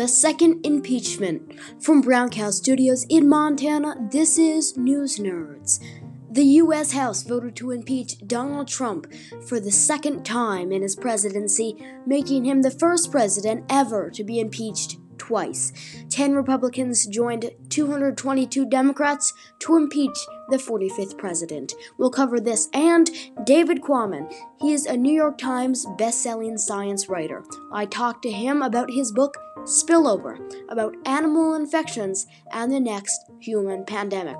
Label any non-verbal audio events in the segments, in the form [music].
the second impeachment. From Brown Cow Studios in Montana, this is News Nerds. The U.S. House voted to impeach Donald Trump for the second time in his presidency, making him the first president ever to be impeached twice. Ten Republicans joined 222 Democrats to impeach the 45th president. We'll cover this and David Quammen. He is a New York Times best-selling science writer. I talked to him about his book Spillover, about animal infections and the next human pandemic.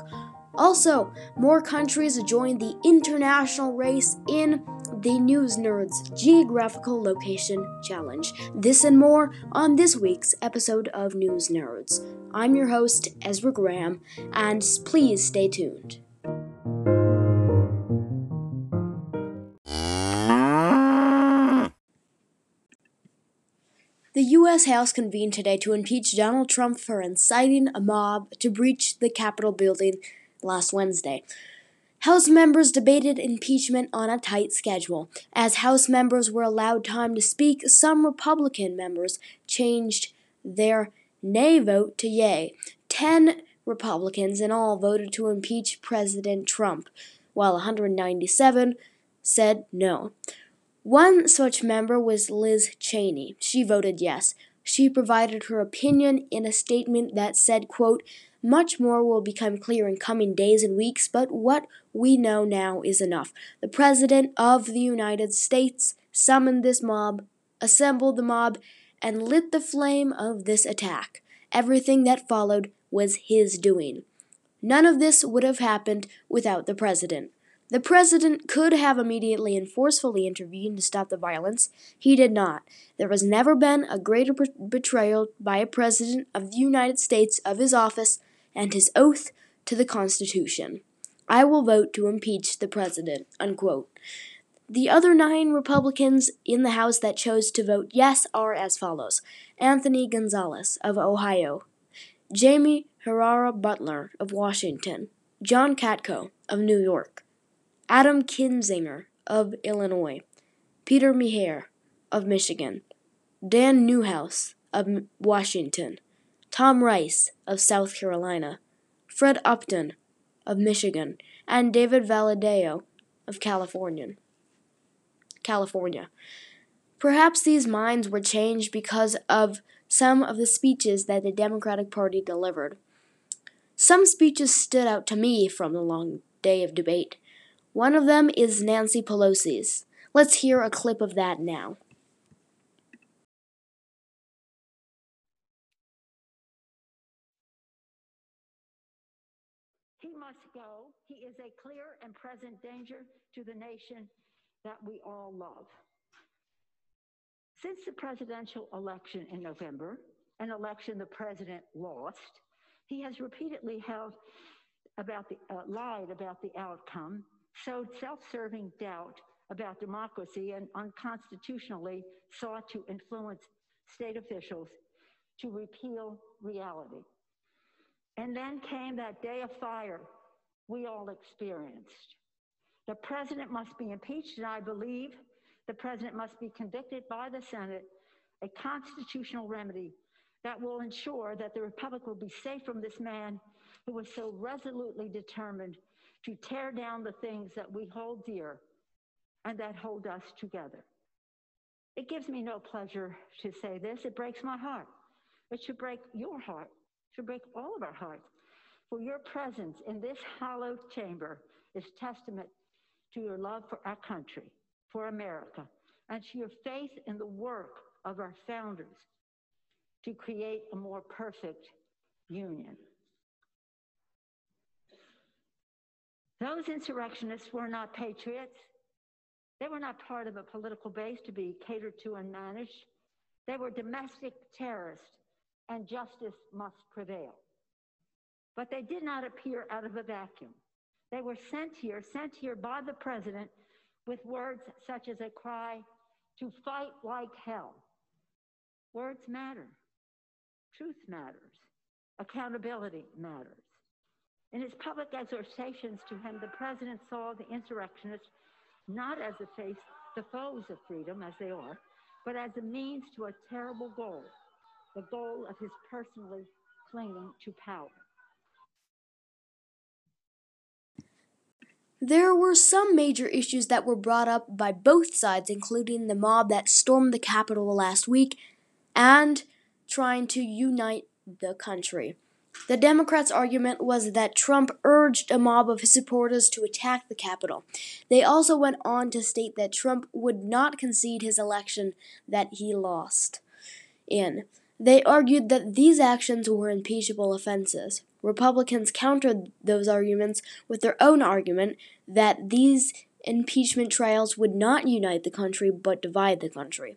Also, more countries joined the international race in the News Nerds Geographical Location Challenge. This and more on this week's episode of News Nerds. I'm your host, Ezra Graham, and please stay tuned. The U.S. House convened today to impeach Donald Trump for inciting a mob to breach the Capitol building last Wednesday. House members debated impeachment on a tight schedule. As House members were allowed time to speak, some Republican members changed their nay vote to yay. Ten Republicans in all voted to impeach President Trump, while 197 said no. One such member was Liz Cheney. She voted yes. She provided her opinion in a statement that said, quote, much more will become clear in coming days and weeks, but what we know now is enough. The President of the United States summoned this mob, assembled the mob, and lit the flame of this attack. Everything that followed was his doing. None of this would have happened without the President. The President could have immediately and forcefully intervened to stop the violence. He did not. There has never been a greater betrayal by a President of the United States of his office and his oath to the Constitution. I will vote to impeach the president. Unquote. The other nine Republicans in the House that chose to vote yes are as follows Anthony Gonzalez of Ohio, Jaime Herrera Beutler of Washington, John Katko of New York, Adam Kinzinger of Illinois, Peter Meijer of Michigan, Dan Newhouse of Washington, Tom Rice of South Carolina, Fred Upton of Michigan, and David Valadao of California. California. Perhaps these minds were changed because of some of the speeches that the Democratic Party delivered. Some speeches stood out to me from the long day of debate. One of them is Nancy Pelosi's. Let's hear a clip of that now. And present danger to the nation that we all love. Since the presidential election in November, an election the president lost, he has repeatedly held about the, uh, lied about the outcome, sowed self-serving doubt about democracy, and unconstitutionally sought to influence state officials to repeal reality. And then came that day of fire we all experienced. The president must be impeached, and I believe the president must be convicted by the Senate, a constitutional remedy that will ensure that the Republic will be safe from this man who was so resolutely determined to tear down the things that we hold dear and that hold us together. It gives me no pleasure to say this. It breaks my heart. It should break your heart. It should break all of our hearts for your presence in this hallowed chamber is testament to your love for our country, for America, and to your faith in the work of our founders to create a more perfect union. Those insurrectionists were not patriots. They were not part of a political base to be catered to and managed. They were domestic terrorists, and justice must prevail. But they did not appear out of a vacuum. They were sent here, sent here by the president with words such as a cry to fight like hell. Words matter. Truth matters. Accountability matters. In his public exhortations to him, the president saw the insurrectionists not as the face, the foes of freedom, as they are, but as a means to a terrible goal the goal of his personally clinging to power. There were some major issues that were brought up by both sides, including the mob that stormed the Capitol last week and trying to unite the country. The Democrats' argument was that Trump urged a mob of his supporters to attack the Capitol. They also went on to state that Trump would not concede his election that he lost in. They argued that these actions were impeachable offenses. Republicans countered those arguments with their own argument that these impeachment trials would not unite the country but divide the country.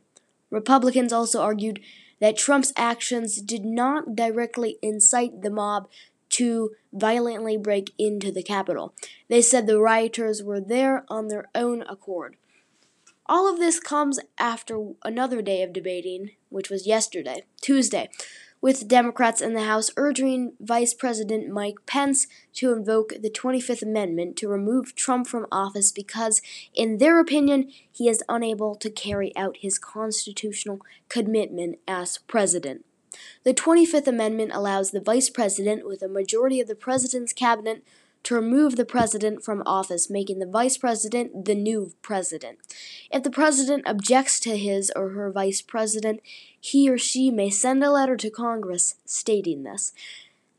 Republicans also argued that Trump's actions did not directly incite the mob to violently break into the Capitol. They said the rioters were there on their own accord. All of this comes after another day of debating, which was yesterday, Tuesday, with Democrats in the House urging Vice President Mike Pence to invoke the 25th Amendment to remove Trump from office because, in their opinion, he is unable to carry out his constitutional commitment as president. The 25th Amendment allows the Vice President, with a majority of the President's cabinet, to remove the president from office, making the vice president the new president. If the president objects to his or her vice president, he or she may send a letter to Congress stating this.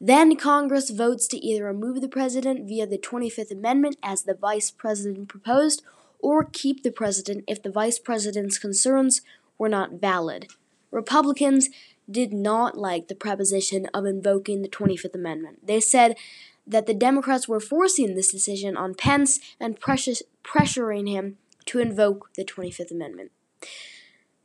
Then Congress votes to either remove the president via the 25th Amendment as the vice president proposed, or keep the president if the vice president's concerns were not valid. Republicans did not like the proposition of invoking the 25th Amendment. They said that the Democrats were forcing this decision on Pence and pressuring him to invoke the 25th Amendment.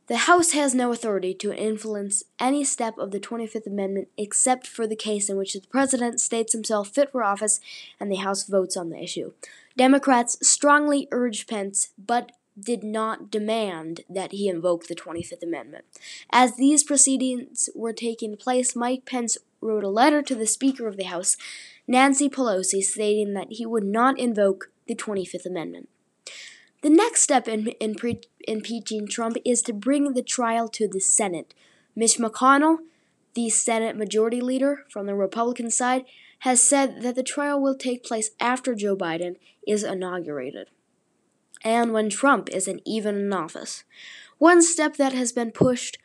The House has no authority to influence any step of the 25th Amendment except for the case in which the President states himself fit for office and the House votes on the issue. Democrats strongly urged Pence, but did not demand that he invoke the 25th Amendment. As these proceedings were taking place, Mike Pence wrote a letter to the Speaker of the House Nancy Pelosi stating that he would not invoke the 25th Amendment. The next step in, in pre- impeaching Trump is to bring the trial to the Senate. Mitch McConnell, the Senate Majority Leader from the Republican side, has said that the trial will take place after Joe Biden is inaugurated and when Trump isn't even in office. One step that has been pushed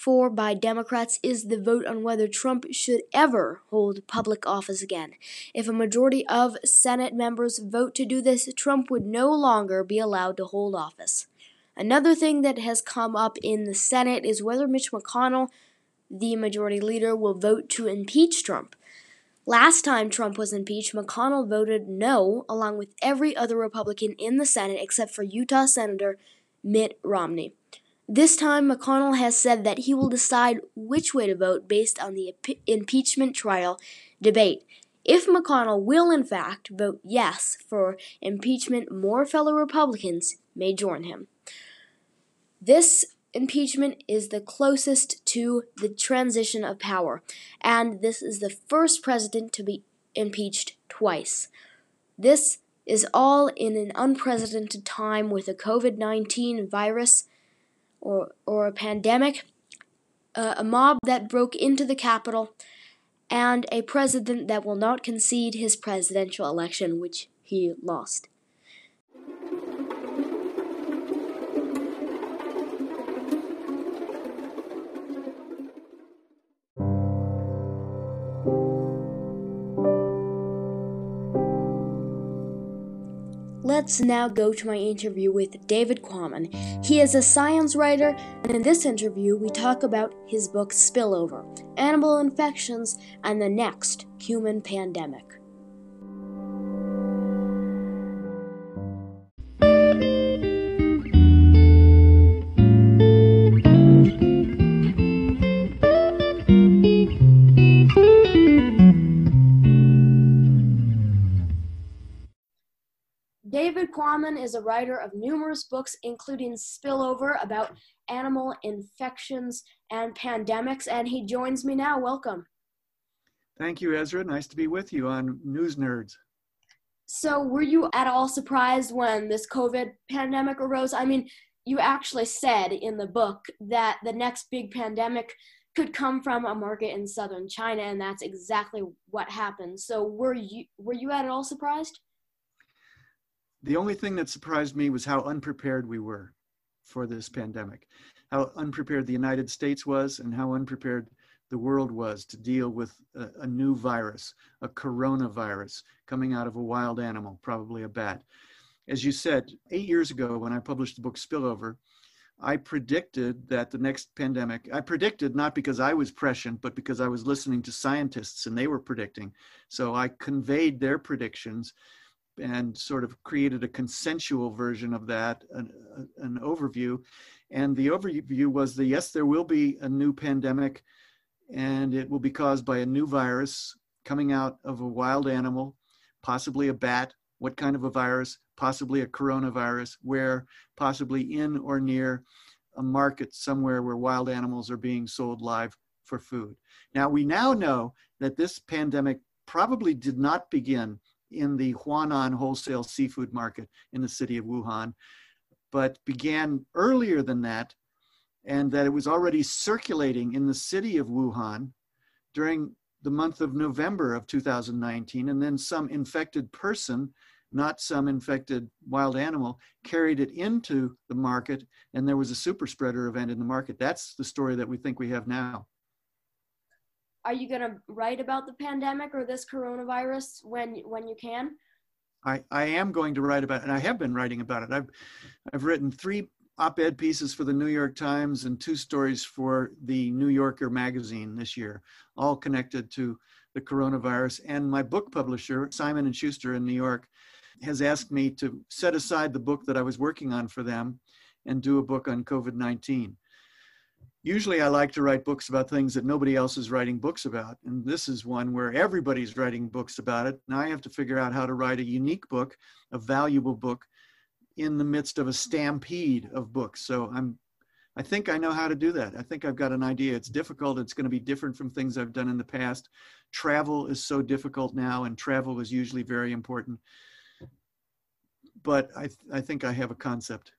for by Democrats is the vote on whether Trump should ever hold public office again. If a majority of Senate members vote to do this, Trump would no longer be allowed to hold office. Another thing that has come up in the Senate is whether Mitch McConnell, the majority leader, will vote to impeach Trump. Last time Trump was impeached, McConnell voted no, along with every other Republican in the Senate except for Utah Senator Mitt Romney. This time, McConnell has said that he will decide which way to vote based on the impeachment trial debate. If McConnell will, in fact, vote yes for impeachment, more fellow Republicans may join him. This impeachment is the closest to the transition of power, and this is the first president to be impeached twice. This is all in an unprecedented time with the COVID 19 virus or, or a pandemic, uh, a mob that broke into the Capitol, and a president that will not concede his presidential election, which he lost. Let's now go to my interview with David Quammen. He is a science writer, and in this interview, we talk about his book Spillover Animal Infections and the Next Human Pandemic. Quammen is a writer of numerous books, including Spillover about animal infections and pandemics, and he joins me now. Welcome. Thank you, Ezra. Nice to be with you on News Nerds. So, were you at all surprised when this COVID pandemic arose? I mean, you actually said in the book that the next big pandemic could come from a market in southern China, and that's exactly what happened. So, were you were you at all surprised? The only thing that surprised me was how unprepared we were for this pandemic, how unprepared the United States was, and how unprepared the world was to deal with a, a, new virus, a coronavirus coming out of a wild animal, probably a bat. As you said, eight years ago when I published the book Spillover, I predicted that the next pandemic, I predicted not because I was prescient, but because I was listening to scientists and they were predicting. So I conveyed their predictions and sort of created a consensual version of that, an, an overview. And the overview was that yes, there will be a new pandemic and it will be caused by a new virus coming out of a wild animal, possibly a bat. What kind of a virus? Possibly a coronavirus, where possibly in or near a market somewhere where wild animals are being sold live for food. Now, we now know that this pandemic probably did not begin in the Huanan wholesale seafood market in the city of Wuhan, but began earlier than that and that it was already circulating in the city of Wuhan during the month of November of 2019. And then some infected person, not some infected wild animal, carried it into the market, and there was a super spreader event in the market. That's the story that we think we have now. Are you going to write about the pandemic or this coronavirus when when you can? I, I am going to write about it, and I have been writing about it. I've I've written three op-ed pieces for the New York Times and two stories for the New Yorker magazine this year, all connected to the coronavirus. And my book publisher, Simon and Schuster in New York, has asked me to set aside the book that I was working on for them and do a book on COVID-19. Usually I like to write books about things that nobody else is writing books about. And this is one where everybody's writing books about it. And I have to figure out how to write a unique book, a valuable book in the midst of a stampede of books. So I'm, I think I know how to do that. I think I've got an idea. It's difficult. It's going to be different from things I've done in the past. Travel is so difficult now, and travel is usually very important. But I, th- I think I have a concept.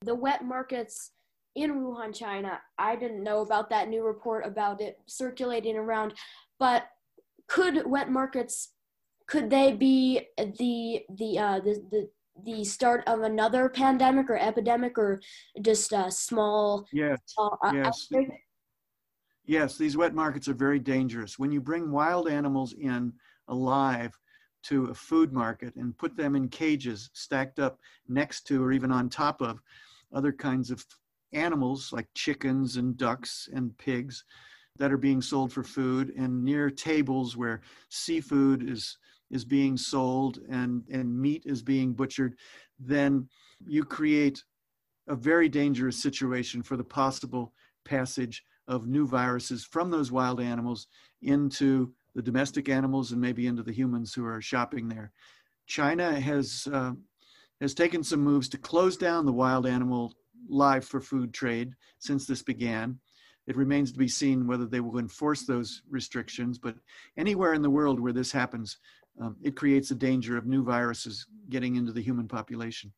The wet markets in Wuhan, China. I didn't know about that new report about it circulating around, but could wet markets could they be the the uh, the, the the start of another pandemic or epidemic or just a small yes uh, yes outbreak? yes these wet markets are very dangerous when you bring wild animals in alive to a food market and put them in cages stacked up next to or even on top of other kinds of animals like chickens and ducks and pigs that are being sold for food and near tables where seafood is is being sold and, and meat is being butchered, then you create a very dangerous situation for the possible passage of new viruses from those wild animals into the domestic animals and maybe into the humans who are shopping there. China has uh, has taken some moves to close down the wild animal live for food trade since this began. It remains to be seen whether they will enforce those restrictions, but anywhere in the world where this happens, um, it creates a danger of new viruses getting into the human population.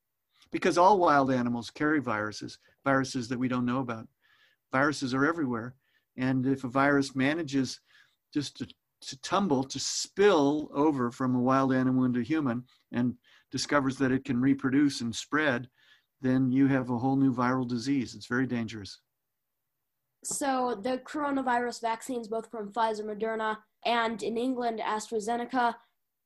Because all wild animals carry viruses, viruses that we don't know about. Viruses are everywhere. And if a virus manages just to, to tumble, to spill over from a wild animal into human and discovers that it can reproduce and spread, then you have a whole new viral disease. It's very dangerous. So the coronavirus vaccines, both from Pfizer, Moderna, and in England, AstraZeneca,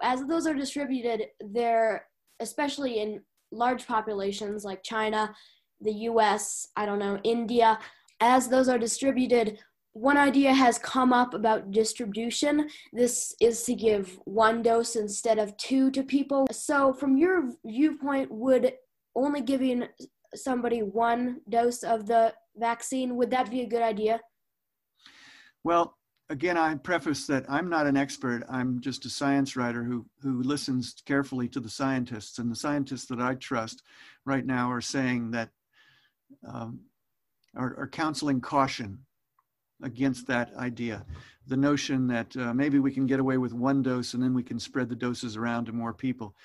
as those are distributed, they're especially in large populations like China, the US, I don't know, India, as those are distributed, one idea has come up about distribution. This is to give one dose instead of two to people. So, from your viewpoint, would only giving somebody one dose of the vaccine would that be a good idea? Well, again, I preface that I'm not an expert. I'm just a science writer who, who listens carefully to the scientists. And the scientists that I trust right now are saying that, um, are, are, counseling caution against that idea. The notion that uh, maybe we can get away with one dose and then we can spread the doses around to more people.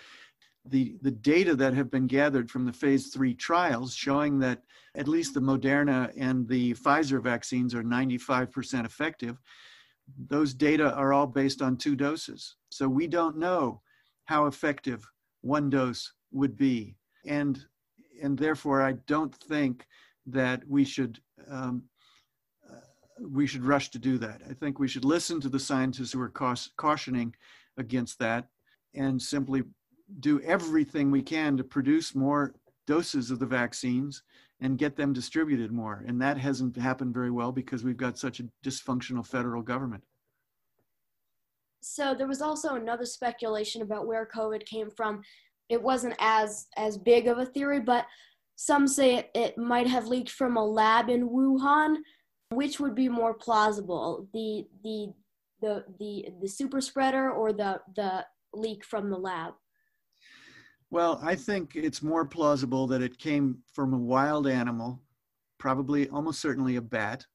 The, the data that have been gathered from the phase three trials showing that at least the Moderna and the Pfizer vaccines are 95% effective, those data are all based on two doses. So we don't know how effective one dose would be. And, and therefore, I don't think that we should um, uh, we should rush to do that. I think we should listen to the scientists who are cautioning against that and simply do everything we can to produce more doses of the vaccines and get them distributed more. And that hasn't happened very well because we've got such a dysfunctional federal government. So there was also another speculation about where COVID came from. It wasn't as as big of a theory, but some say it, it might have leaked from a lab in Wuhan. Which would be more plausible, the the the the the super spreader or the the leak from the lab? Well, I think it's more plausible that it came from a wild animal, probably almost certainly a bat,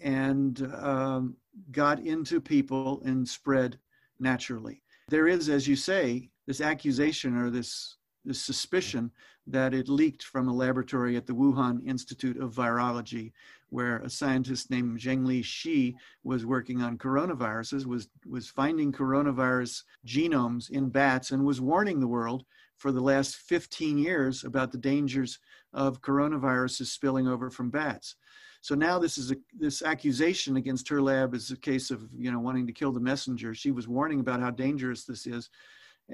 and um, got into people and spread naturally. There is, as you say, this accusation or this, this suspicion that it leaked from a laboratory at the Wuhan Institute of Virology, where a scientist named Zhengli Shi was working on coronaviruses, was, was finding coronavirus genomes in bats, and was warning the world for the last 15 years about the dangers of coronaviruses spilling over from bats. So now this is a, this accusation against her lab is a case of you know wanting to kill the messenger. She was warning about how dangerous this is,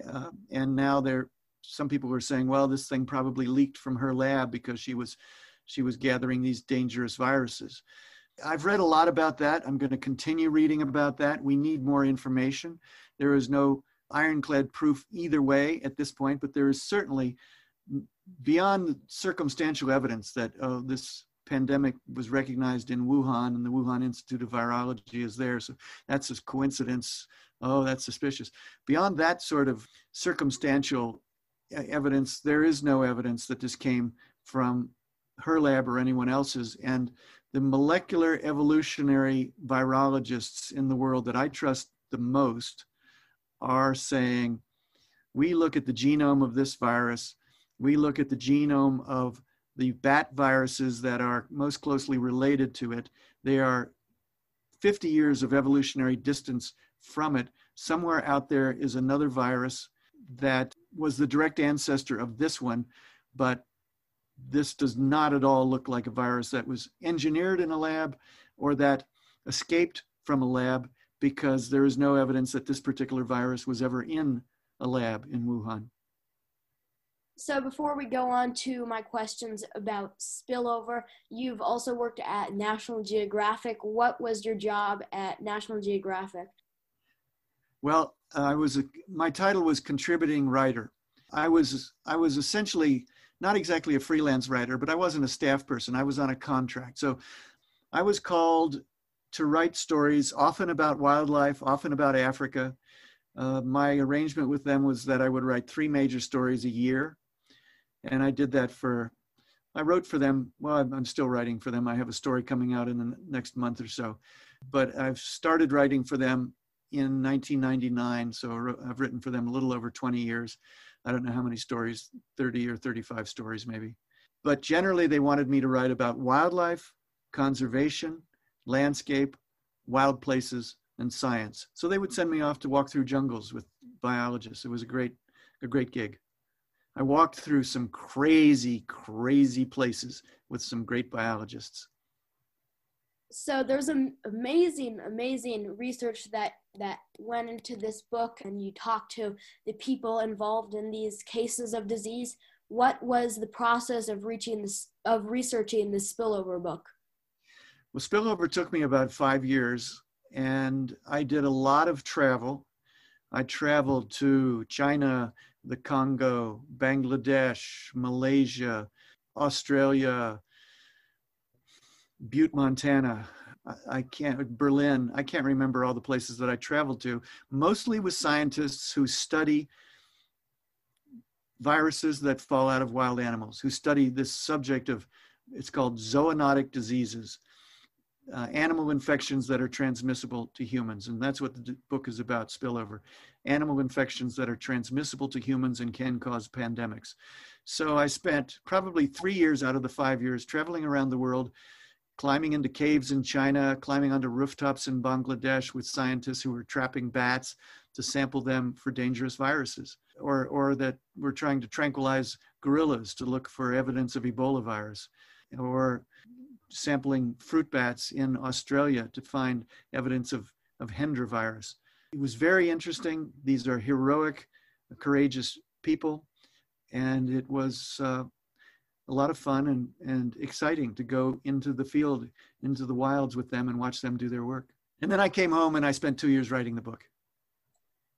uh, and now there some people are saying, well, this thing probably leaked from her lab because she was she was gathering these dangerous viruses. I've read a lot about that. I'm going to continue reading about that. We need more information. There is no ironclad proof either way at this point, but there is certainly beyond circumstantial evidence that oh, this pandemic was recognized in Wuhan and the Wuhan Institute of Virology is there. So that's a coincidence. Oh, that's suspicious. Beyond that sort of circumstantial uh, evidence, there is no evidence that this came from her lab or anyone else's. And the molecular evolutionary virologists in the world that I trust the most are saying, we look at the genome of this virus, we look at the genome of the bat viruses that are most closely related to it. They are 50 years of evolutionary distance from it. Somewhere out there is another virus that was the direct ancestor of this one, but this does not at all look like a virus that was engineered in a lab or that escaped from a lab because there is no evidence that this particular virus was ever in a lab in Wuhan. So before we go on to my questions about spillover, you've also worked at National Geographic. What was your job at National Geographic? Well, I was a, my title was contributing writer. I was I was essentially not exactly a freelance writer, but I wasn't a staff person. I was on a contract. So I was called to write stories, often about wildlife, often about Africa. Uh, my arrangement with them was that I would write three major stories a year. And I did that for, I wrote for them. Well, I'm, I'm still writing for them. I have a story coming out in the next month or so. But I've started writing for them in 1999. So I've written for them a little over 20 years. I don't know how many stories, 30 or 35 stories maybe. But generally, they wanted me to write about wildlife, conservation, landscape, wild places, and science. So they would send me off to walk through jungles with biologists. It was a great, a great gig. I walked through some crazy, crazy places with some great biologists. So there's an amazing, amazing research that that went into this book, and you talked to the people involved in these cases of disease. What was the process of reaching this of researching the spillover book? Well, Spillover took me about five years, and I did a lot of travel. I traveled to China, the Congo, Bangladesh, Malaysia, Australia, Butte, Montana. I can't, Berlin. I can't remember all the places that I traveled to, mostly with scientists who study viruses that fall out of wild animals, who study this subject of, it's called zoonotic diseases uh, animal infections that are transmissible to humans. And that's what the book is about spillover animal infections that are transmissible to humans and can cause pandemics. So I spent probably three years out of the five years traveling around the world, climbing into caves in China, climbing onto rooftops in Bangladesh with scientists who were trapping bats to sample them for dangerous viruses, or, or that were trying to tranquilize gorillas to look for evidence of Ebola virus, or sampling fruit bats in Australia to find evidence of, of Hendra virus. It was very interesting. These are heroic, courageous people, and it was uh, a lot of fun and, and exciting to go into the field, into the wilds with them and watch them do their work. And then I came home and I spent two years writing the book.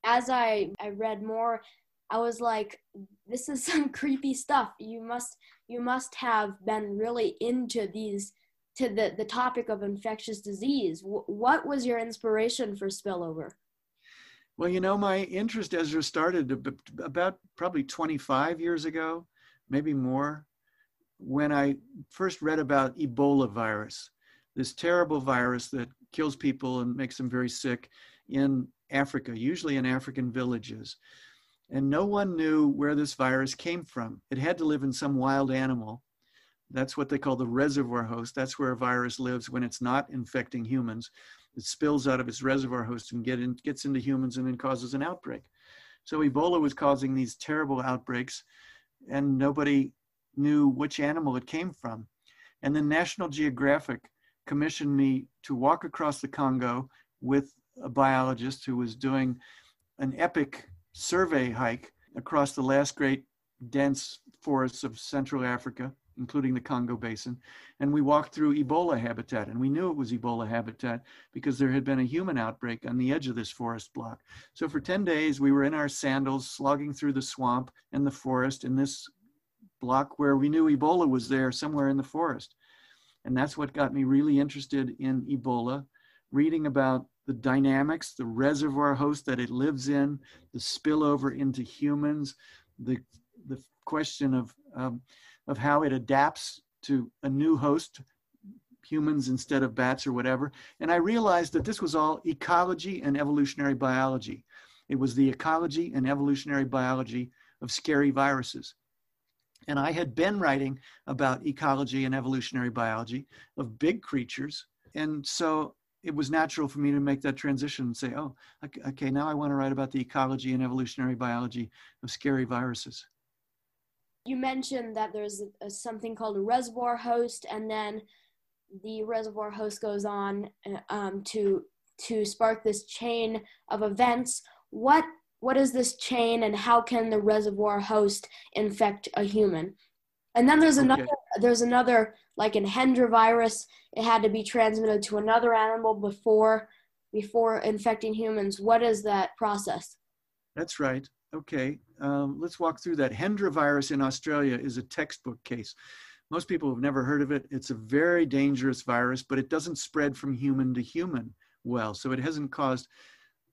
As I, I read more, I was like, this is [laughs] some creepy stuff. You must you must have been really into these to the, the topic of infectious disease. W- what was your inspiration for spillover? Well, you know, my interest, Ezra, started about probably 25 years ago, maybe more, when I first read about Ebola virus, this terrible virus that kills people and makes them very sick in Africa, usually in African villages. And no one knew where this virus came from. It had to live in some wild animal. That's what they call the reservoir host. That's where a virus lives when it's not infecting humans it spills out of its reservoir host and get in, gets into humans and then causes an outbreak. So Ebola was causing these terrible outbreaks, and nobody knew which animal it came from. And then National Geographic commissioned me to walk across the Congo with a biologist who was doing an epic survey hike across the last great dense forests of Central Africa including the Congo Basin. And we walked through Ebola habitat, and we knew it was Ebola habitat because there had been a human outbreak on the edge of this forest block. So for 10 days, we were in our sandals, slogging through the swamp and the forest in this block where we knew Ebola was there somewhere in the forest. And that's what got me really interested in Ebola, reading about the dynamics, the reservoir host that it lives in, the spillover into humans, the, the question of um, of how it adapts to a new host, humans instead of bats or whatever. And I realized that this was all ecology and evolutionary biology. It was the ecology and evolutionary biology of scary viruses. And I had been writing about ecology and evolutionary biology of big creatures. And so it was natural for me to make that transition and say, oh, okay, now I want to write about the ecology and evolutionary biology of scary viruses you mentioned that there's a, a, something called a reservoir host, and then the reservoir host goes on uh, um, to to spark this chain of events. What what is this chain, and how can the reservoir host infect a human? And then there's another okay. there's another like in Hendra virus. It had to be transmitted to another animal before before infecting humans. What is that process? That's right. Okay, um, let's walk through that. Hendra virus in Australia is a textbook case. Most people have never heard of it. It's a very dangerous virus, but it doesn't spread from human to human well. So it hasn't caused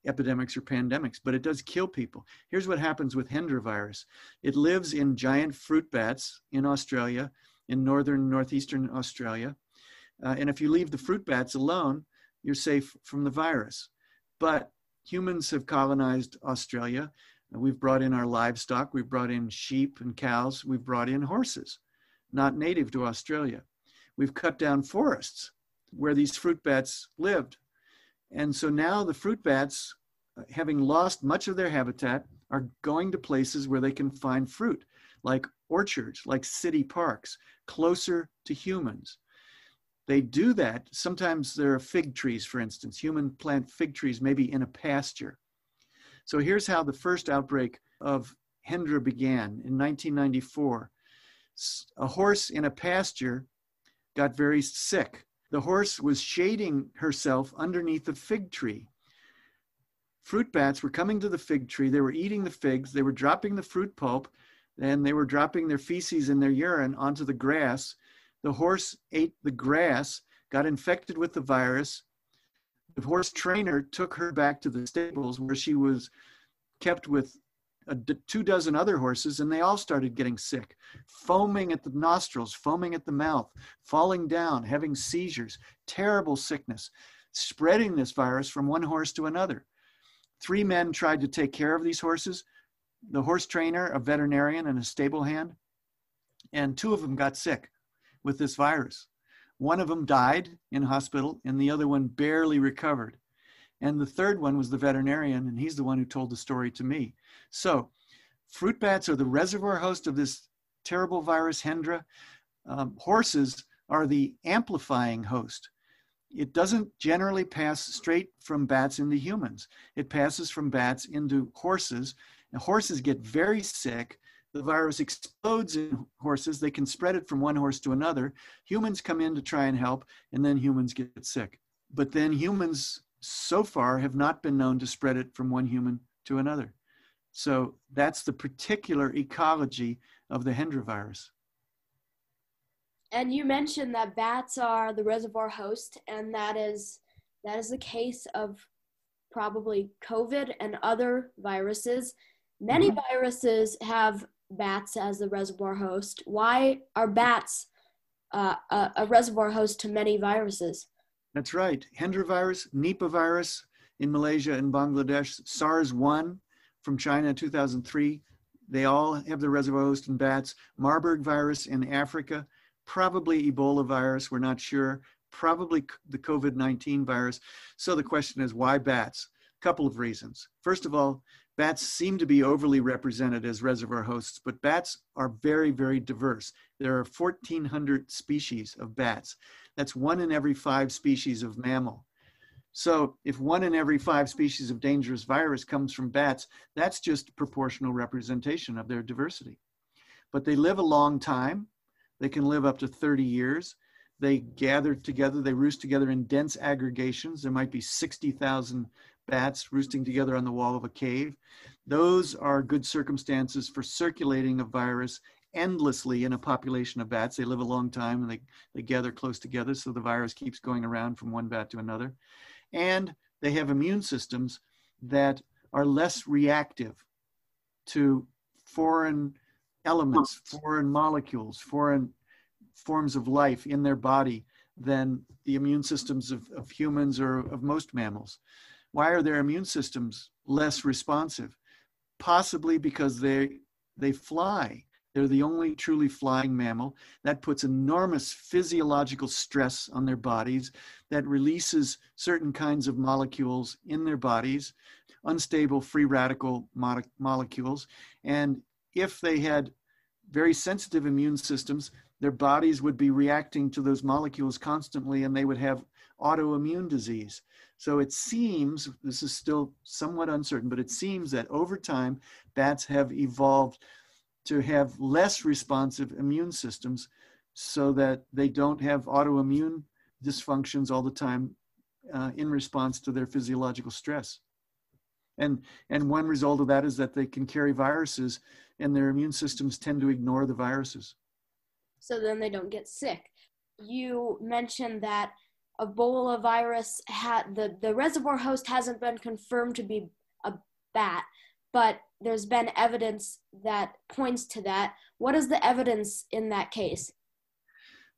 epidemics or pandemics, but it does kill people. Here's what happens with Hendra virus. It lives in giant fruit bats in Australia, in northern, northeastern Australia. Uh, and if you leave the fruit bats alone, you're safe from the virus. But humans have colonized Australia We've brought in our livestock, we've brought in sheep and cows, we've brought in horses, not native to Australia. We've cut down forests where these fruit bats lived. And so now the fruit bats, having lost much of their habitat, are going to places where they can find fruit, like orchards, like city parks, closer to humans. They do that. Sometimes there are fig trees, for instance. Human plant fig trees maybe in a pasture. So here's how the first outbreak of Hendra began in 1994. A horse in a pasture got very sick. The horse was shading herself underneath a fig tree. Fruit bats were coming to the fig tree. They were eating the figs. They were dropping the fruit pulp and they were dropping their feces and their urine onto the grass. The horse ate the grass, got infected with the virus, the horse trainer took her back to the stables where she was kept with two dozen other horses, and they all started getting sick, foaming at the nostrils, foaming at the mouth, falling down, having seizures, terrible sickness, spreading this virus from one horse to another. Three men tried to take care of these horses the horse trainer, a veterinarian, and a stable hand. And two of them got sick with this virus. One of them died in hospital, and the other one barely recovered. And the third one was the veterinarian, and he's the one who told the story to me. So, fruit bats are the reservoir host of this terrible virus, Hendra. Um, horses are the amplifying host. It doesn't generally pass straight from bats into humans. It passes from bats into horses. And horses get very sick. The virus explodes in horses. They can spread it from one horse to another. Humans come in to try and help, and then humans get sick. But then humans so far have not been known to spread it from one human to another. So that's the particular ecology of the Hendra virus. And you mentioned that bats are the reservoir host, and that is that is the case of probably COVID and other viruses. Many mm-hmm. viruses have bats as the reservoir host. Why are bats uh, a, a reservoir host to many viruses? That's right. Hendra virus, Nipah virus in Malaysia and Bangladesh, SARS 1 from China 2003. They all have the reservoir host in bats. Marburg virus in Africa, probably Ebola virus, we're not sure. Probably the COVID 19 virus. So the question is why bats? A couple of reasons. First of all, bats seem to be overly represented as reservoir hosts, but bats are very, very diverse. There are 1,400 species of bats. That's one in every five species of mammal. So if one in every five species of dangerous virus comes from bats, that's just proportional representation of their diversity. But they live a long time. They can live up to 30 years. They gather together, they roost together in dense aggregations. There might be 60,000 bats roosting together on the wall of a cave. Those are good circumstances for circulating a virus endlessly in a population of bats. They live a long time and they, they gather close together, so the virus keeps going around from one bat to another. And they have immune systems that are less reactive to foreign elements, foreign molecules, foreign forms of life in their body than the immune systems of, of humans or of most mammals. Why are their immune systems less responsive? Possibly because they they fly they're the only truly flying mammal. That puts enormous physiological stress on their bodies, that releases certain kinds of molecules in their bodies, unstable free radical mo- molecules. And if they had very sensitive immune systems, their bodies would be reacting to those molecules constantly and they would have autoimmune disease. So it seems, this is still somewhat uncertain, but it seems that over time, bats have evolved to have less responsive immune systems so that they don't have autoimmune dysfunctions all the time uh, in response to their physiological stress. And, and one result of that is that they can carry viruses and their immune systems tend to ignore the viruses. So then they don't get sick. You mentioned that Ebola virus had the, the reservoir host hasn't been confirmed to be a bat, but there's been evidence that points to that. What is the evidence in that case?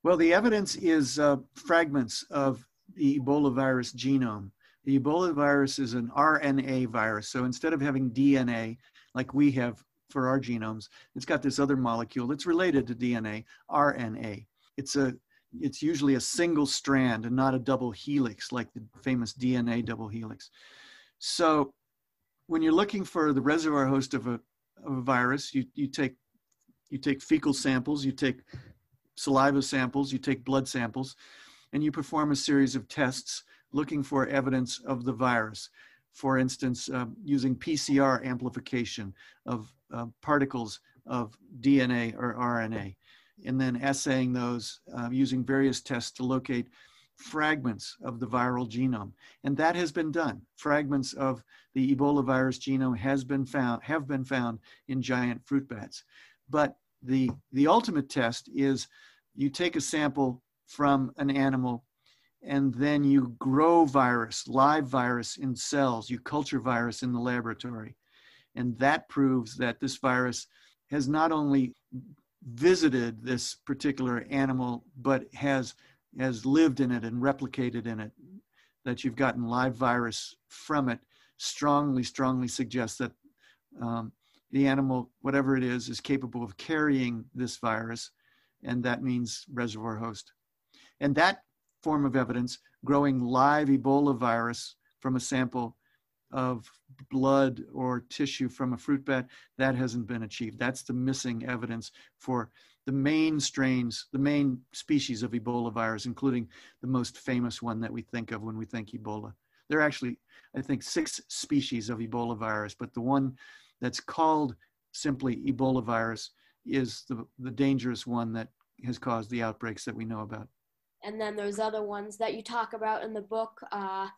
Well, the evidence is uh, fragments of the Ebola virus genome. The Ebola virus is an RNA virus. So instead of having DNA like we have for our genomes, it's got this other molecule that's related to DNA, RNA. It's a it's usually a single strand and not a double helix like the famous DNA double helix. So when you're looking for the reservoir host of a, of a virus, you, you take you take fecal samples, you take saliva samples, you take blood samples, and you perform a series of tests looking for evidence of the virus. For instance, uh, using PCR amplification of uh, particles of DNA or RNA, and then assaying those uh, using various tests to locate fragments of the viral genome. And that has been done. Fragments of the Ebola virus genome has been found, have been found in giant fruit bats. But the, the ultimate test is you take a sample from an animal and then you grow virus, live virus in cells, you culture virus in the laboratory. And that proves that this virus has not only visited this particular animal, but has has lived in it and replicated in it. That you've gotten live virus from it strongly, strongly suggests that um, the animal, whatever it is, is capable of carrying this virus, and that means reservoir host. And that form of evidence, growing live Ebola virus from a sample of blood or tissue from a fruit bat, that hasn't been achieved. That's the missing evidence for the main strains, the main species of Ebola virus, including the most famous one that we think of when we think Ebola. There are actually, I think, six species of Ebola virus, but the one that's called simply Ebola virus is the, the dangerous one that has caused the outbreaks that we know about. And then there's other ones that you talk about in the book. Uh,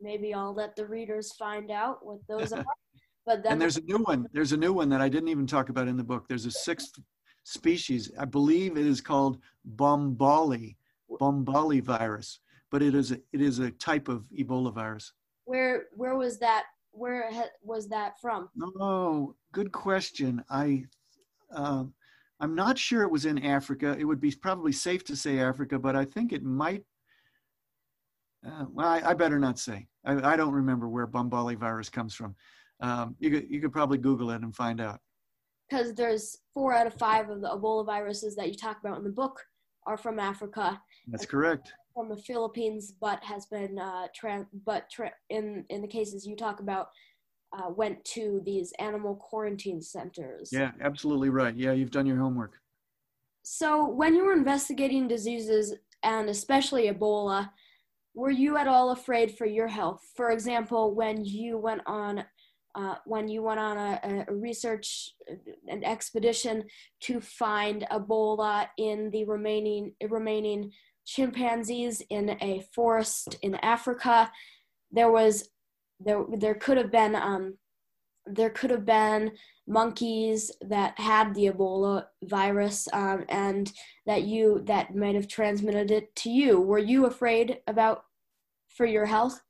maybe I'll let the readers find out what those [laughs] are. But then and there's a new one. There's a new one that I didn't even talk about in the book. There's a sixth species. I believe it is called Bombali, Bombali virus, but it is a, it is a type of Ebola virus. Where where was that? Where was that from? Oh, good question. I uh, I'm not sure it was in Africa. It would be probably safe to say Africa, but I think it might. Uh, well, I, I, better not say. I, I, don't remember where Bombali virus comes from. Um, you could you could probably Google it and find out. Because there's four out of five of the Ebola viruses that you talk about in the book are from Africa. That's correct. From the Philippines, but has been uh, tra- but tra- in in the cases you talk about, uh, went to these animal quarantine centers. Yeah, absolutely right. Yeah, you've done your homework. So, when you were investigating diseases, and especially Ebola, were you at all afraid for your health? For example, when you went on uh, when you went on a, a, research an expedition to find Ebola in the remaining remaining chimpanzees in a forest in Africa, there was there there could have been um, there could have been monkeys that had the Ebola virus um, and that you that might have transmitted it to you. Were you afraid about for your health?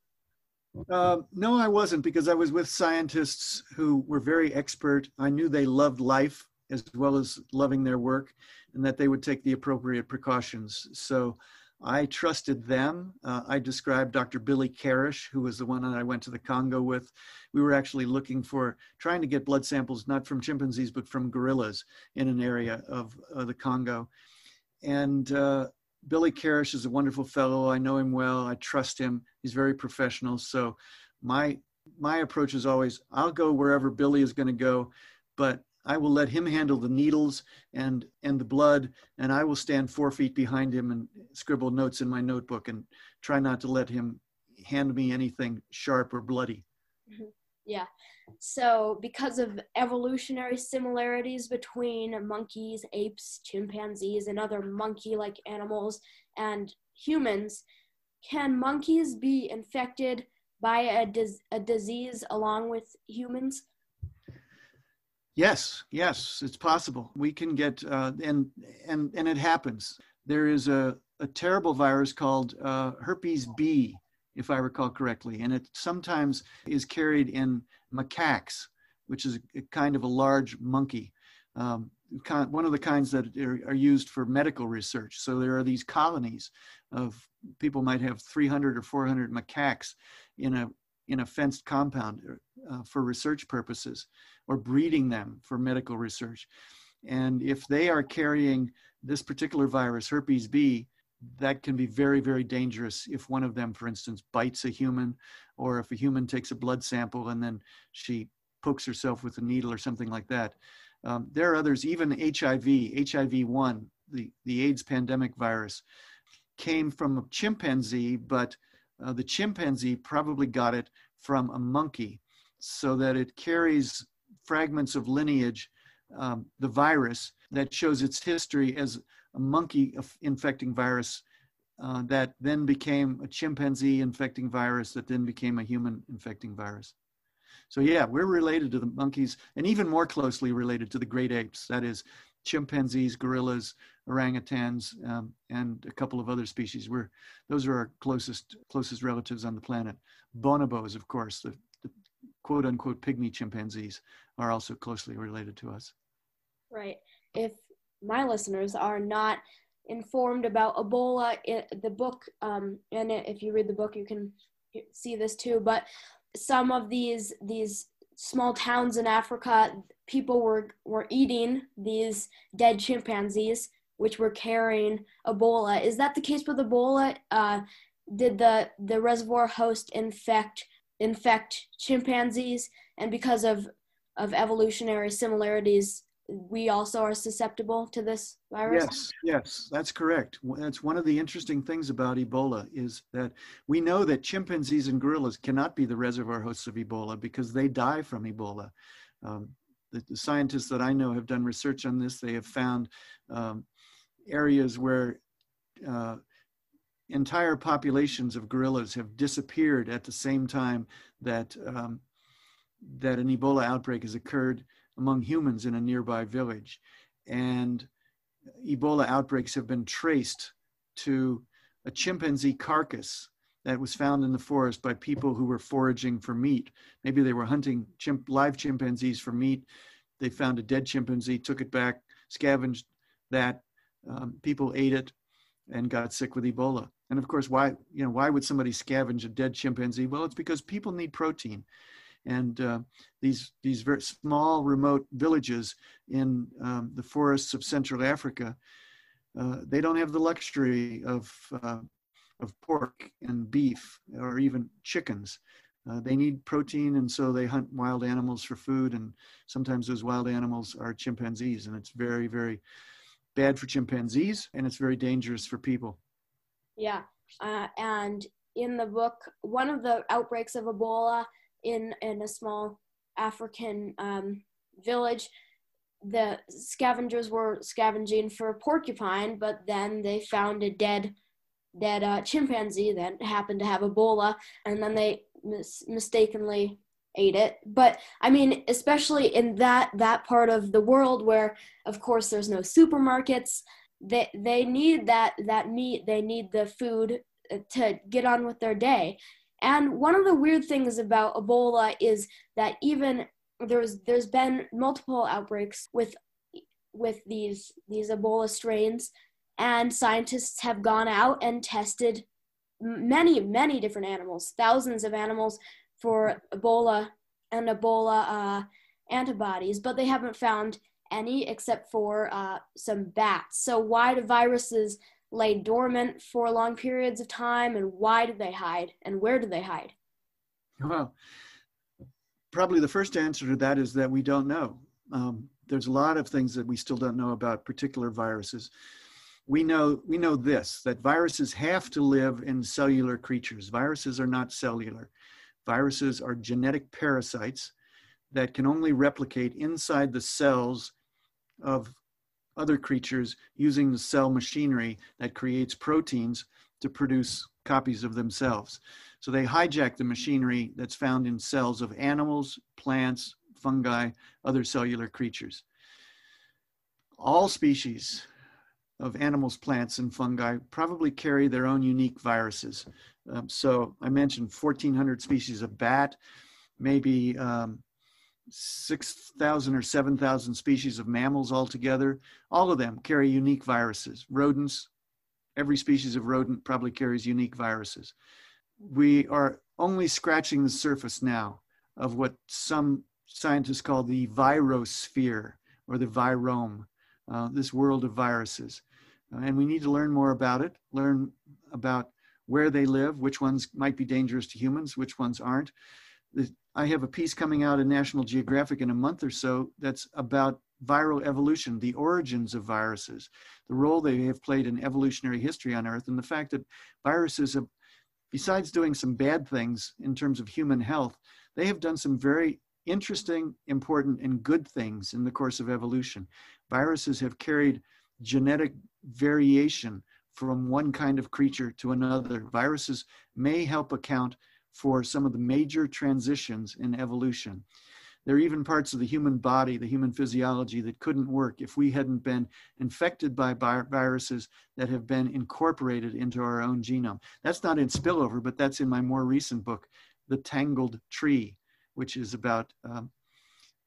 Uh, no, I wasn't because I was with scientists who were very expert. I knew they loved life as well as loving their work and that they would take the appropriate precautions. So I trusted them. Uh, I described Dr. Billy Karesh, who was the one that I went to the Congo with. We were actually looking for trying to get blood samples, not from chimpanzees, but from gorillas in an area of uh, the Congo. And uh, Billy Karesh is a wonderful fellow. I know him well. I trust him. He's very professional. So my my approach is always I'll go wherever Billy is going to go, but I will let him handle the needles and and the blood, and I will stand four feet behind him and scribble notes in my notebook and try not to let him hand me anything sharp or bloody. Mm-hmm. Yeah. So, because of evolutionary similarities between monkeys, apes, chimpanzees, and other monkey like animals and humans, can monkeys be infected by a, dis- a disease along with humans? Yes, yes, it's possible. We can get, uh, and and and it happens. There is a, a terrible virus called uh, herpes B, if I recall correctly, and it sometimes is carried in macaques, which is a kind of a large monkey. Um, one of the kinds that are, are, used for medical research. So there are these colonies of people might have 300 or 400 macaques in a in a fenced compound uh, for research purposes or breeding them for medical research. And if they are carrying this particular virus, herpes B, that can be very, very dangerous if one of them, for instance, bites a human, or if a human takes a blood sample and then she pokes herself with a needle or something like that. Um, there are others, even HIV, HIV 1, the, the AIDS pandemic virus, came from a chimpanzee, but uh, the chimpanzee probably got it from a monkey so that it carries fragments of lineage, um, the virus that shows its history as a monkey infecting virus uh, that then became a chimpanzee infecting virus that then became a human infecting virus. So yeah, we're related to the monkeys and even more closely related to the great apes. That is chimpanzees, gorillas, orangutans, um, and a couple of other species. We're, those are our closest, closest relatives on the planet. Bonobos, of course, the, the quote unquote pygmy chimpanzees are also closely related to us. Right. If my listeners are not informed about Ebola, it, the book, um, and if you read the book, you can see this too. But some of these these small towns in Africa, people were were eating these dead chimpanzees, which were carrying Ebola. Is that the case with Ebola? Uh, did the the reservoir host infect infect chimpanzees, and because of of evolutionary similarities, we also are susceptible to this virus? Yes, yes, that's correct. That's one of the interesting things about Ebola is that we know that chimpanzees and gorillas cannot be the reservoir hosts of Ebola because they die from Ebola. Um, the, the, scientists that I know have done research on this. They have found um, areas where uh, entire populations of gorillas have disappeared at the same time that um, that an Ebola outbreak has occurred among humans in a nearby village. And Ebola outbreaks have been traced to a chimpanzee carcass that was found in the forest by people who were foraging for meat. Maybe they were hunting chimp, live chimpanzees for meat. They found a dead chimpanzee, took it back, scavenged that. Um, people ate it and got sick with Ebola. And of course, why you know why would somebody scavenge a dead chimpanzee? Well, it's because people need protein, and uh, these these very small remote villages in um, the forests of Central Africa, uh, they don't have the luxury of uh, of pork and beef or even chickens. Uh, they need protein, and so they hunt wild animals for food. And sometimes those wild animals are chimpanzees, and it's very very bad for chimpanzees, and it's very dangerous for people. Yeah, uh, and in the book, one of the outbreaks of Ebola in in a small African um, village. The scavengers were scavenging for porcupine, but then they found a dead dead uh, chimpanzee that happened to have Ebola, and then they mis- mistakenly ate it. But I mean, especially in that that part of the world where, of course, there's no supermarkets. They they need that that meat. They need the food uh, to get on with their day. And one of the weird things about Ebola is that even there's there's been multiple outbreaks with with these these Ebola strains, and scientists have gone out and tested many many different animals, thousands of animals for Ebola and Ebola uh, antibodies, but they haven't found any except for uh, some bats. So why do viruses lay dormant for long periods of time and why do they hide and where do they hide? Well, probably the first answer to that is that we don't know. Um, there's a lot of things that we still don't know about particular viruses. We know we know this that viruses have to live in cellular creatures. Viruses are not cellular. Viruses are genetic parasites that can only replicate inside the cells of other creatures using the cell machinery that creates proteins to produce copies of themselves. So they hijack the machinery that's found in cells of animals, plants, fungi, other cellular creatures. All species of animals, plants, and fungi probably carry their own unique viruses. Um, so I mentioned 1,400 species of bat, maybe um, 6,000 or 7,000 species of mammals altogether. All of them carry unique viruses. Rodents, every species of rodent probably carries unique viruses. We are only scratching the surface now of what some scientists call the virosphere or the virome, uh, this world of viruses. And we need to learn more about it, learn about where they live, which ones might be dangerous to humans, which ones aren't. I have a piece coming out in National Geographic in a month or so that's about viral evolution, the origins of viruses, the role they have played in evolutionary history on Earth, and the fact that viruses have, besides doing some bad things in terms of human health, they have done some very interesting, important, and good things in the course of evolution. Viruses have carried genetic variation from one kind of creature to another. Viruses may help account for some of the major transitions in evolution. There are even parts of the human body, the human physiology, that couldn't work if we hadn't been infected by viruses that have been incorporated into our own genome. That's not in spillover, but that's in my more recent book, The Tangled Tree, which is about um,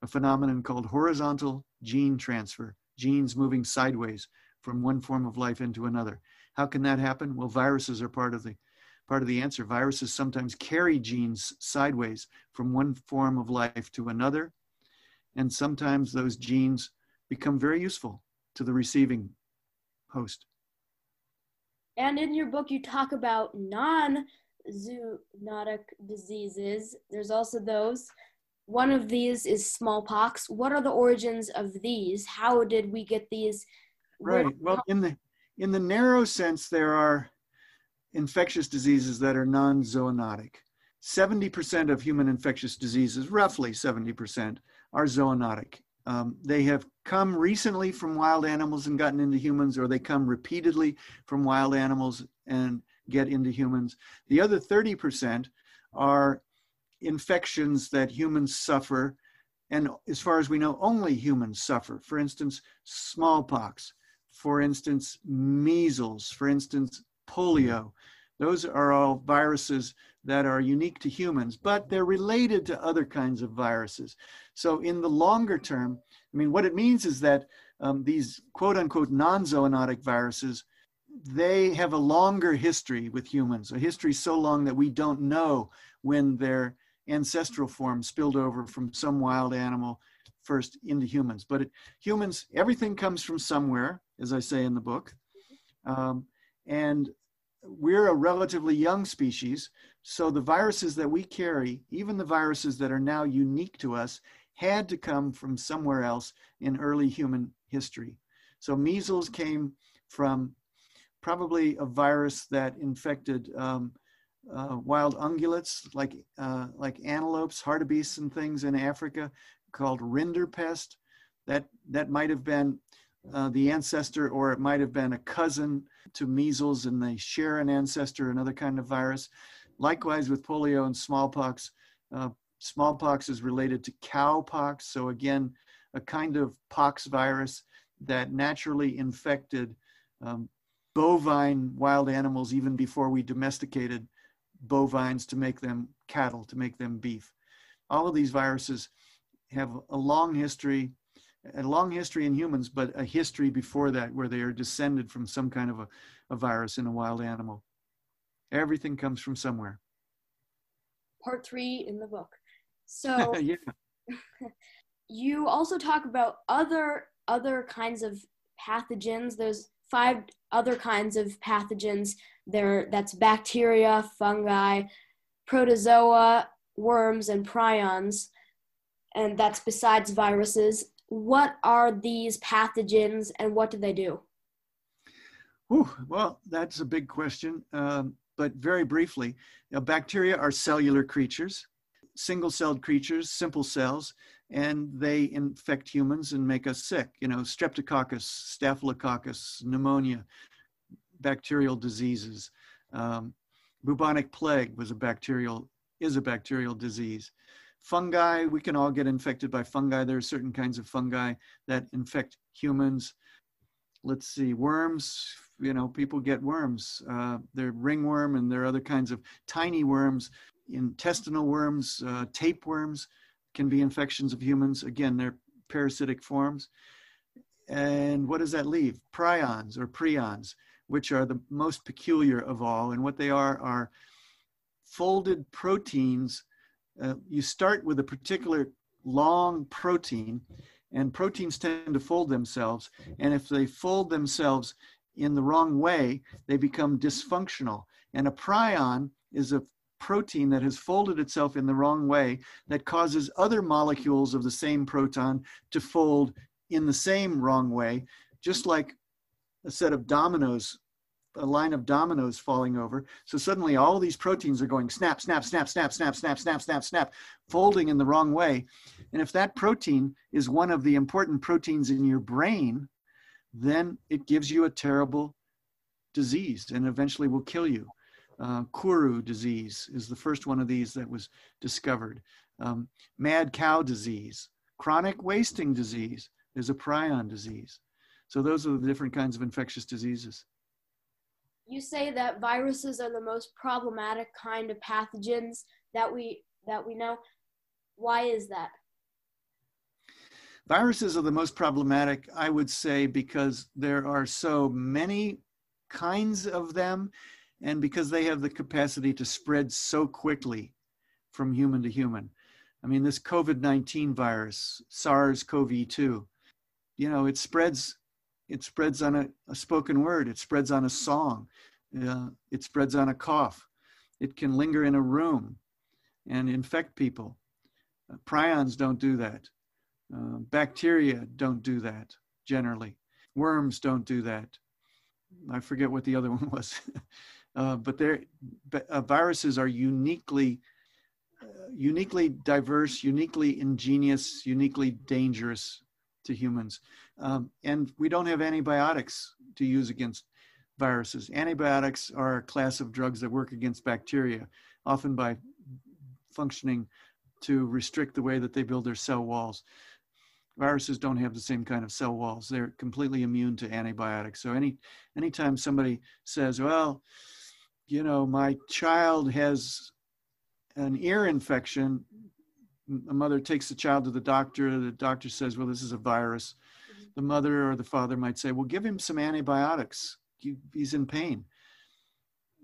a phenomenon called horizontal gene transfer, genes moving sideways from one form of life into another. How can that happen? Well, viruses are part of the part of the answer. Viruses sometimes carry genes sideways from one form of life to another, and sometimes those genes become very useful to the receiving host. And in your book, you talk about non zoonotic diseases. There's also those. One of these is smallpox. What are the origins of these? How did we get these? Right. Well, in the in the narrow sense, there are infectious diseases that are non-zoonotic. 70% of human infectious diseases, roughly 70%, are zoonotic. Um, they have come recently from wild animals and gotten into humans, or they come repeatedly from wild animals and get into humans. The other 30% are infections that humans suffer, and as far as we know, only humans suffer. For instance, smallpox, for instance, measles, for instance, polio. Those are all viruses that are unique to humans, but they're related to other kinds of viruses. So, in the longer term, I mean, what it means is that um, these quote unquote non zoonotic viruses they have a longer history with humans, a history so long that we don't know when their ancestral form spilled over from some wild animal first into humans. But it, humans, everything comes from somewhere, as I say in the book. Um, and we're a relatively young species. So the viruses that we carry, even the viruses that are now unique to us, had to come from somewhere else in early human history. So measles came from probably a virus that infected um, uh, wild ungulates like uh, like antelopes, hartebeests, and things in Africa, called rinderpest. That that might have been uh, the ancestor, or it might have been a cousin to measles, and they share an ancestor, another kind of virus. Likewise with polio and smallpox. Uh, smallpox is related to cowpox, so again, a kind of pox virus that naturally infected um, bovine wild animals even before we domesticated bovines to make them cattle, to make them beef. All of these viruses have a long history, a long history in humans, but a history before that where they are descended from some kind of a, a virus in a wild animal. Everything comes from somewhere. Part three in the book. So [laughs] yeah. [laughs] you also talk about other other kinds of pathogens. There's five other kinds of pathogens. There, that's bacteria, fungi, protozoa, worms, and prions, and that's besides viruses. What are these pathogens, and what do they do? Ooh, well, that's a big question. Um, but very briefly, know, bacteria are cellular creatures, single-celled creatures, simple cells, and they infect humans and make us sick. You know, streptococcus, staphylococcus, pneumonia, bacterial diseases. Um, bubonic plague was a bacterial, is a bacterial disease. Fungi, we can all get infected by fungi. There are certain kinds of fungi that infect humans. Let's see, worms, you know, people get worms. Uh, they're ringworm and there are other kinds of tiny worms, intestinal worms, uh, tapeworms can be infections of humans. Again, they're parasitic forms. And what does that leave? Prions or prions, which are the most peculiar of all. And what they are are folded proteins. Uh, you start with a particular long protein, and proteins tend to fold themselves. And if they fold themselves in the wrong way, they become dysfunctional. And a prion is a protein that has folded itself in the wrong way that causes other molecules of the same proton to fold in the same wrong way, just like a set of dominoes, a line of dominoes falling over. So suddenly all these proteins are going snap, snap, snap, snap, snap, snap, snap, snap, snap, folding in the wrong way. And if that protein is one of the important proteins in your brain, then it gives you a terrible disease and eventually will kill you. Uh, Kuru disease is the first one of these that was discovered. Um, mad cow disease, chronic wasting disease is a prion disease. So those are the different kinds of infectious diseases. You say that viruses are the most problematic kind of pathogens that we that we know. Why is that? Viruses are the most problematic, I would say, because there are so many kinds of them and because they have the capacity to spread so quickly from human to human. I mean, this COVID 19 virus, SARS CoV 2, you know, it spreads. It spreads on a, a spoken word. It spreads on a song. Uh, it spreads on a cough. It can linger in a room and infect people. Uh, prions don't do that. Uh, bacteria don't do that generally. Worms don't do that. I forget what the other [laughs] one was. uh, but they're, uh, viruses are uniquely, uh, uniquely diverse, uniquely ingenious, uniquely dangerous to humans. Um, and we don't have antibiotics to use against viruses. Antibiotics are a class of drugs that work against bacteria, often by functioning to restrict the way that they build their cell walls viruses don't have the same kind of cell walls. They're completely immune to antibiotics. So any anytime somebody says, "Well, you know, my child has an ear infection," a mother takes the child to the doctor. The doctor says, "Well, this is a virus." The mother or the father might say, "Well, give him some antibiotics. He's in pain."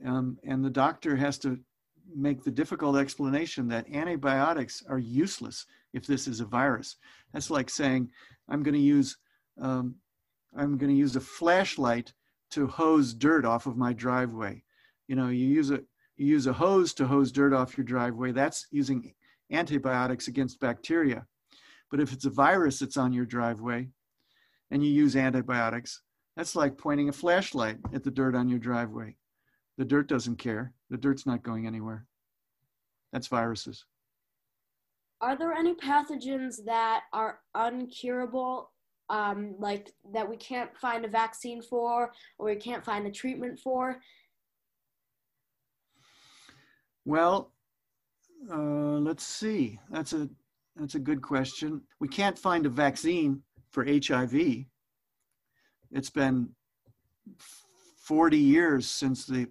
Um, and the doctor has to make the difficult explanation that antibiotics are useless if this is a virus. That's like saying, I'm going to use, um, I'm going to use a flashlight to hose dirt off of my driveway. You know, you use a, you use a hose to hose dirt off your driveway. That's using antibiotics against bacteria. But if it's a virus that's on your driveway and you use antibiotics, that's like pointing a flashlight at the dirt on your driveway. The dirt doesn't care. The dirt's not going anywhere. That's viruses. Are there any pathogens that are uncurable, um, like that we can't find a vaccine for or we can't find a treatment for? Well, uh, let's see. That's a that's a good question. We can't find a vaccine for HIV. It's been 40 years since the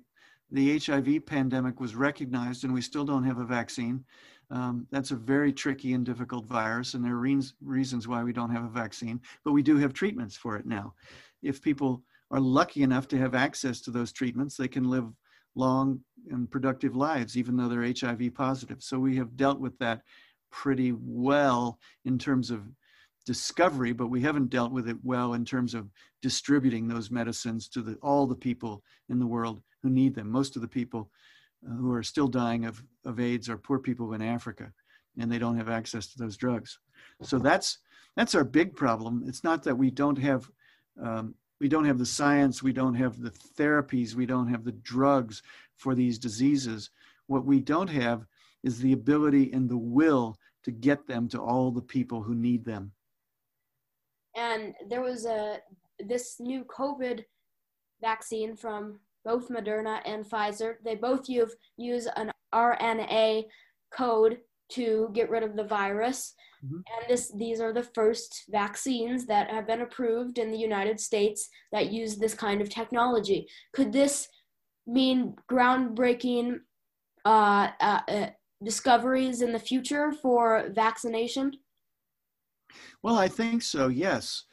the HIV pandemic was recognized, and we still don't have a vaccine. Um, that's a very tricky and difficult virus, and there are re- reasons why we don't have a vaccine, but we do have treatments for it now. If people are lucky enough to have access to those treatments, they can live long and productive lives, even though they're HIV positive. So we have dealt with that pretty well in terms of discovery, but we haven't dealt with it well in terms of distributing those medicines to the, all the people in the world who need them. Most of the people uh, who are still dying of, of AIDS are poor people in Africa, and they don't have access to those drugs. So that's that's our big problem. It's not that we don't have um, we don't have the science, we don't have the therapies, we don't have the drugs for these diseases. What we don't have is the ability and the will to get them to all the people who need them. And there was a this new COVID vaccine from both Moderna and Pfizer. They both use, use an RNA code to get rid of the virus. Mm-hmm. And this, these are the first vaccines that have been approved in the United States that use this kind of technology. Could this mean groundbreaking uh, uh, uh, discoveries in the future for vaccination? Well, I think so, yes.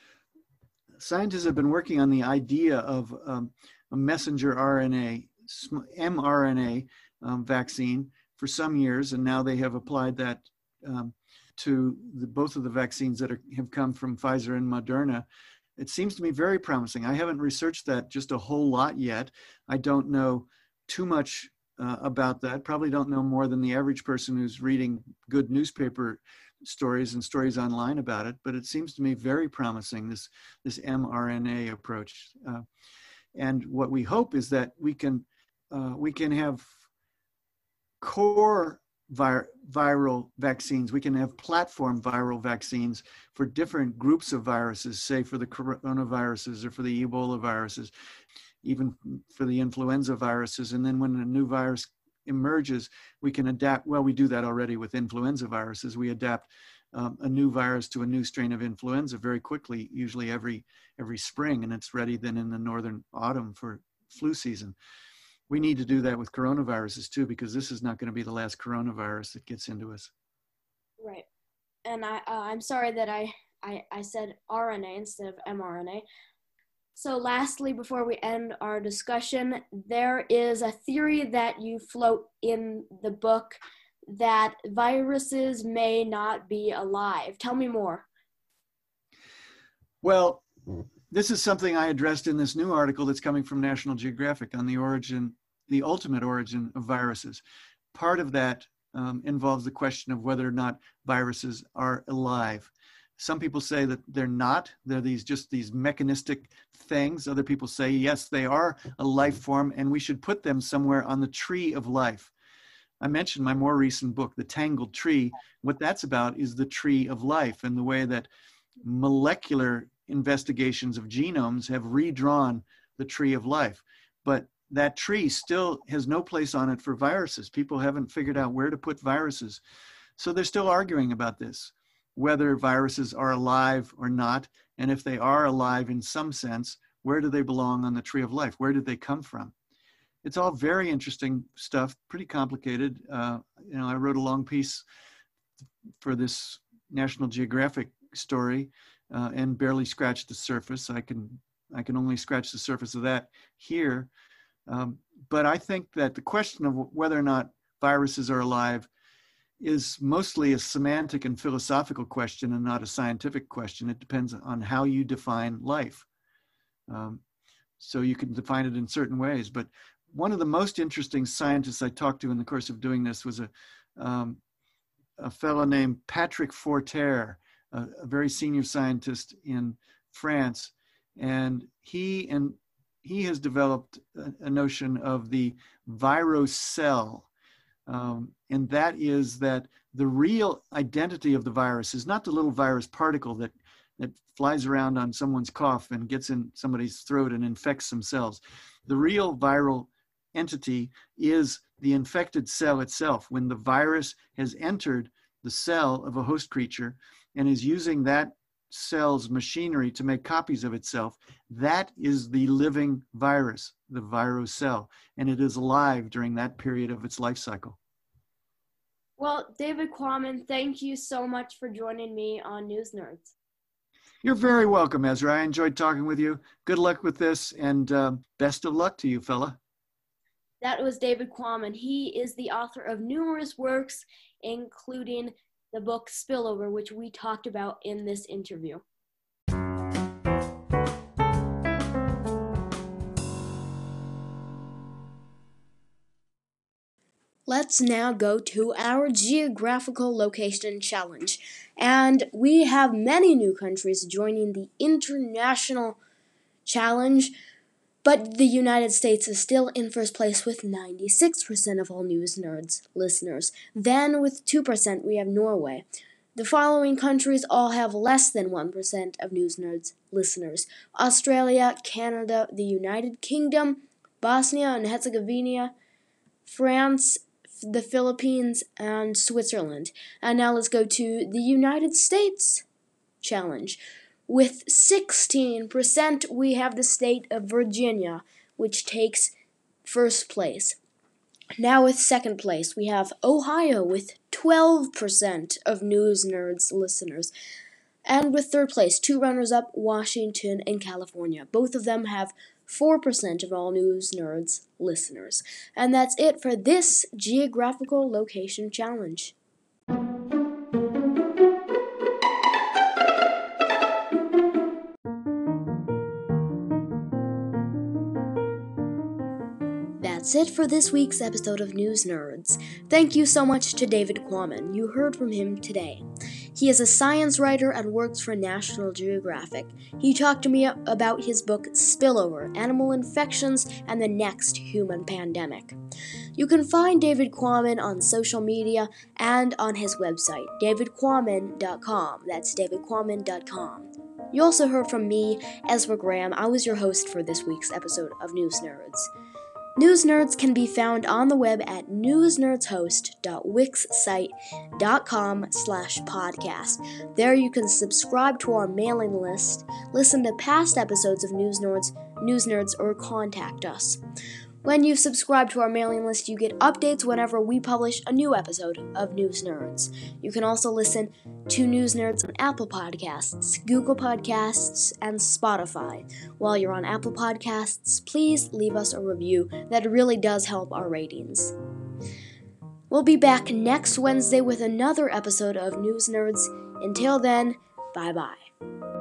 Scientists have been working on the idea of um, a messenger RNA, mRNA um, vaccine for some years, and now they have applied that um, to the, both of the vaccines that are, have come from Pfizer and Moderna. It seems to me very promising. I haven't researched that just a whole lot yet. I don't know too much uh, about that. Probably don't know more than the average person who's reading good newspaper stories and stories online about it. But it seems to me very promising this this mRNA approach. Uh, and what we hope is that we can uh, we can have core vir- viral vaccines. We can have platform viral vaccines for different groups of viruses, say for the coronaviruses or for the Ebola viruses, even for the influenza viruses. And then when a new virus emerges, we can adapt. Well, we do that already with influenza viruses. We adapt um, a new virus to a new strain of influenza very quickly, usually every every spring, and it's ready then in the northern autumn for flu season. We need to do that with coronaviruses too, because this is not going to be the last coronavirus that gets into us. Right. and I uh, I'm sorry that I, I I said RNA instead of mRNA. So, lastly, before we end our discussion, there is a theory that you float in the book that viruses may not be alive. Tell me more. Well, this is something I addressed in this new article that's coming from National Geographic on the origin, the ultimate origin of viruses. Part of that um, involves the question of whether or not viruses are alive. Some people say that they're not. They're these just these mechanistic things. Other people say yes, they are a life form, and we should put them somewhere on the tree of life. I mentioned my more recent book, The Tangled Tree. What that's about is the tree of life and the way that molecular investigations of genomes have redrawn the tree of life. But that tree still has no place on it for viruses. People haven't figured out where to put viruses. So they're still arguing about this whether viruses are alive or not, and if they are alive in some sense, where do they belong on the tree of life? Where did they come from? It's all very interesting stuff, pretty complicated. Uh, you know, I wrote a long piece for this National Geographic story uh, and barely scratched the surface. I can I can only scratch the surface of that here. Um, but I think that the question of whether or not viruses are alive is mostly a semantic and philosophical question and not a scientific question. It depends on how you define life. Um, so you can define it in certain ways. But one of the most interesting scientists I talked to in the course of doing this was a, um, a fellow named Patrick Forterre, a, a, very senior scientist in France. And he and he has developed a, notion of the virocell, um, and that is that the real identity of the virus is not the little virus particle that, that flies around on someone's cough and gets in somebody's throat and infects themselves. The real viral entity is the infected cell itself. When the virus has entered the cell of a host creature and is using that cell's machinery to make copies of itself, that is the living virus, the virocell, and it is alive during that period of its life cycle. Well, David Quammen, thank you so much for joining me on News Nerds. You're very welcome, Ezra. I enjoyed talking with you. Good luck with this, and uh, best of luck to you, fella. That was David Quammen. He is the author of numerous works, including the book Spillover, which we talked about in this interview. Let's now go to our geographical location challenge. And we have many new countries joining the international challenge, but the United States is still in first place with 96% of all news nerds listeners. Then, with 2%, we have Norway. The following countries all have less than 1% of news nerds listeners Australia, Canada, the United Kingdom, Bosnia and Herzegovina, France, the Philippines, and Switzerland. And now let's go to the United States challenge. With 16%, we have the state of Virginia, which takes first place. Now, with second place, we have Ohio with 12% of News Nerds listeners. And with third place, two runners up, Washington and California. Both of them have 4% of all News Nerds listeners. And that's it for this geographical location challenge. That's it for this week's episode of News Nerds. Thank you so much to David Quammen. You heard from him today. He is a science writer and works for National Geographic. He talked to me about his book Spillover Animal Infections and the Next Human Pandemic. You can find David Quammen on social media and on his website, davidquammen.com. That's davidquammen.com. You also heard from me, Ezra Graham. I was your host for this week's episode of News Nerds. News Nerds can be found on the web at newsnerdshost.wixsite.com slash podcast. There you can subscribe to our mailing list, listen to past episodes of News Nerds, News Nerds, or contact us. When you subscribe to our mailing list, you get updates whenever we publish a new episode of News Nerds. You can also listen to News Nerds on Apple Podcasts, Google Podcasts, and Spotify. While you're on Apple Podcasts, please leave us a review. That really does help our ratings. We'll be back next Wednesday with another episode of News Nerds. Until then, bye bye.